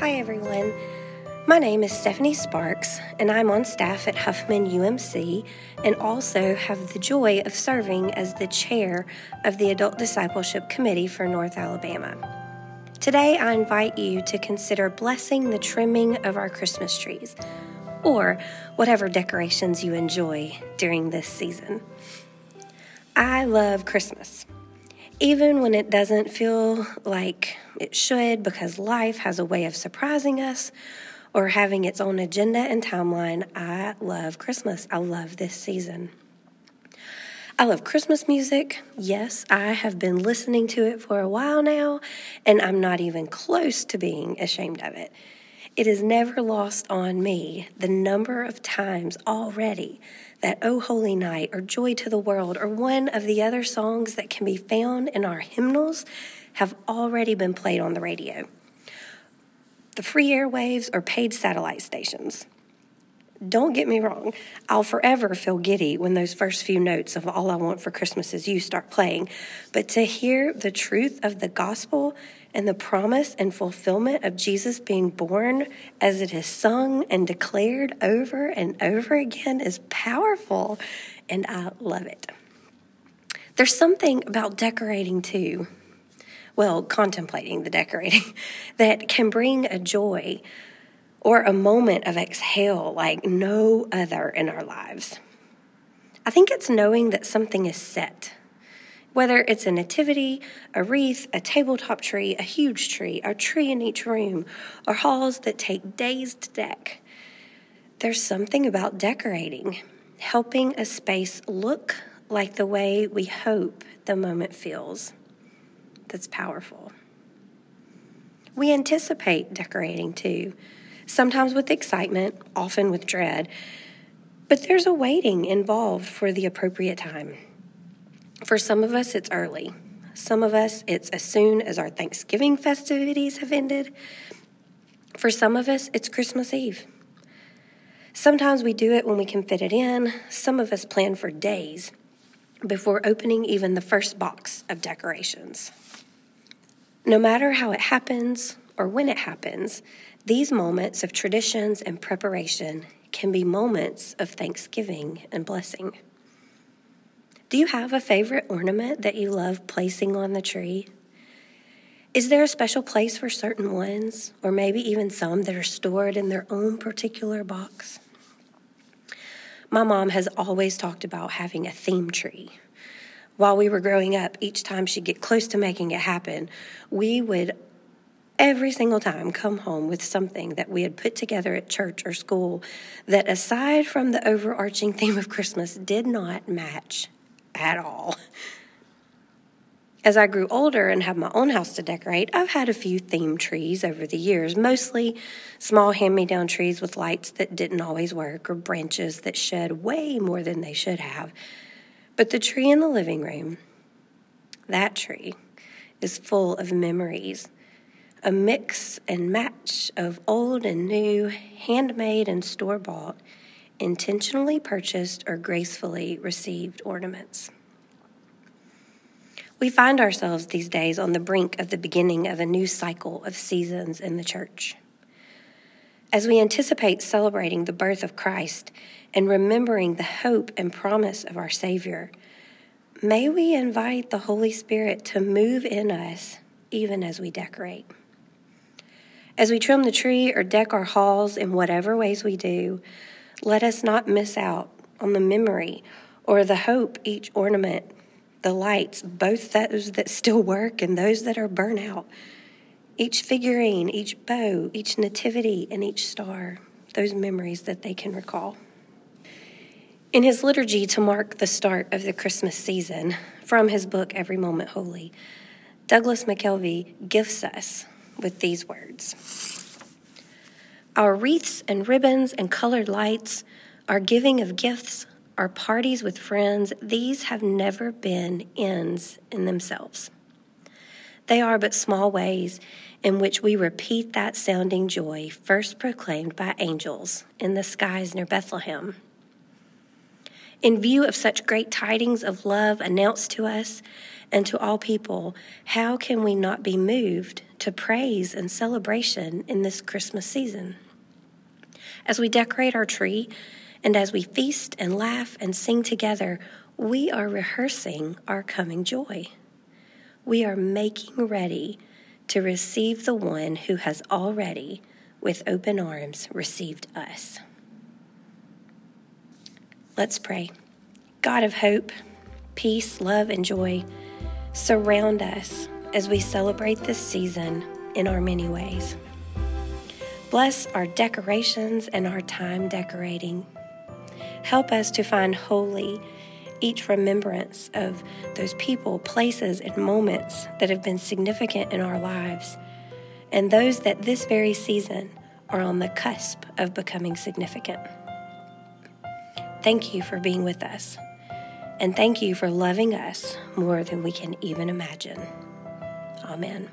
Hi, everyone. My name is Stephanie Sparks, and I'm on staff at Huffman UMC and also have the joy of serving as the chair of the Adult Discipleship Committee for North Alabama. Today, I invite you to consider blessing the trimming of our Christmas trees or whatever decorations you enjoy during this season. I love Christmas even when it doesn't feel like it should, because life has a way of surprising us or having its own agenda and timeline, I love Christmas. I love this season. I love Christmas music. Yes, I have been listening to it for a while now, and I'm not even close to being ashamed of it. It is never lost on me the number of times already that Oh Holy Night or Joy to the World or one of the other songs that can be found in our hymnals have already been played on the radio. The free airwaves or paid satellite stations. Don't get me wrong, I'll forever feel giddy when those first few notes of All I Want for Christmas Is You start playing. But to hear the truth of the gospel and the promise and fulfillment of Jesus being born as it is sung and declared over and over again is powerful, and I love it. There's something about decorating too, well, contemplating the decorating, that can bring a joy or a moment of exhale like no other in our lives. I think it's knowing that something is set whether it's a nativity, a wreath, a tabletop tree, a huge tree, a tree in each room, or halls that take days to deck. There's something about decorating, helping a space look like the way we hope the moment feels. That's powerful. We anticipate decorating too, sometimes with excitement, often with dread, but there's a waiting involved for the appropriate time. For some of us, it's early. Some of us, it's as soon as our Thanksgiving festivities have ended. For some of us, it's Christmas Eve. Sometimes we do it when we can fit it in. Some of us plan for days before opening even the first box of decorations. No matter how it happens or when it happens, these moments of traditions and preparation can be moments of thanksgiving and blessing. Do you have a favorite ornament that you love placing on the tree? Is there a special place for certain ones, or maybe even some that are stored in their own particular box? My mom has always talked about having a theme tree. While we were growing up, each time she'd get close to making it happen, we would every single time come home with something that we had put together at church or school that, aside from the overarching theme of Christmas, did not match at all. As I grew older and had my own house to decorate, I've had a few theme trees over the years, mostly small hand me down trees with lights that didn't always work or branches that shed way more than they should have. But the tree in the living room, that tree, is full of memories. A mix and match of old and new, handmade and store bought, intentionally purchased or gracefully received ornaments. We find ourselves these days on the brink of the beginning of a new cycle of seasons in the church. As we anticipate celebrating the birth of Christ and remembering the hope and promise of our Savior, may we invite the Holy Spirit to move in us even as we decorate. As we trim the tree or deck our halls in whatever ways we do, let us not miss out on the memory or the hope each ornament, the lights, both those that still work and those that are burnt out, each figurine, each bow, each nativity, and each star, those memories that they can recall. In his liturgy to mark the start of the Christmas season, from his book Every Moment Holy, Douglas McKelvey gifts us with these words. Our wreaths and ribbons and colored lights, our giving of gifts, our parties with friends, these have never been ends in themselves. They are but small ways in which we repeat that sounding joy first proclaimed by angels in the skies near Bethlehem. In view of such great tidings of love announced to us, and to all people, how can we not be moved to praise and celebration in this Christmas season? As we decorate our tree and as we feast and laugh and sing together, we are rehearsing our coming joy. We are making ready to receive the one who has already, with open arms, received us. Let's pray. God of hope, peace, love, and joy, surround us as we celebrate this season in our many ways. Bless our decorations and our time decorating. Help us to find holy each remembrance of those people, places, and moments that have been significant in our lives, and those that this very season are on the cusp of becoming significant. Thank you for being with us, and thank you for loving us more than we can even imagine. Amen.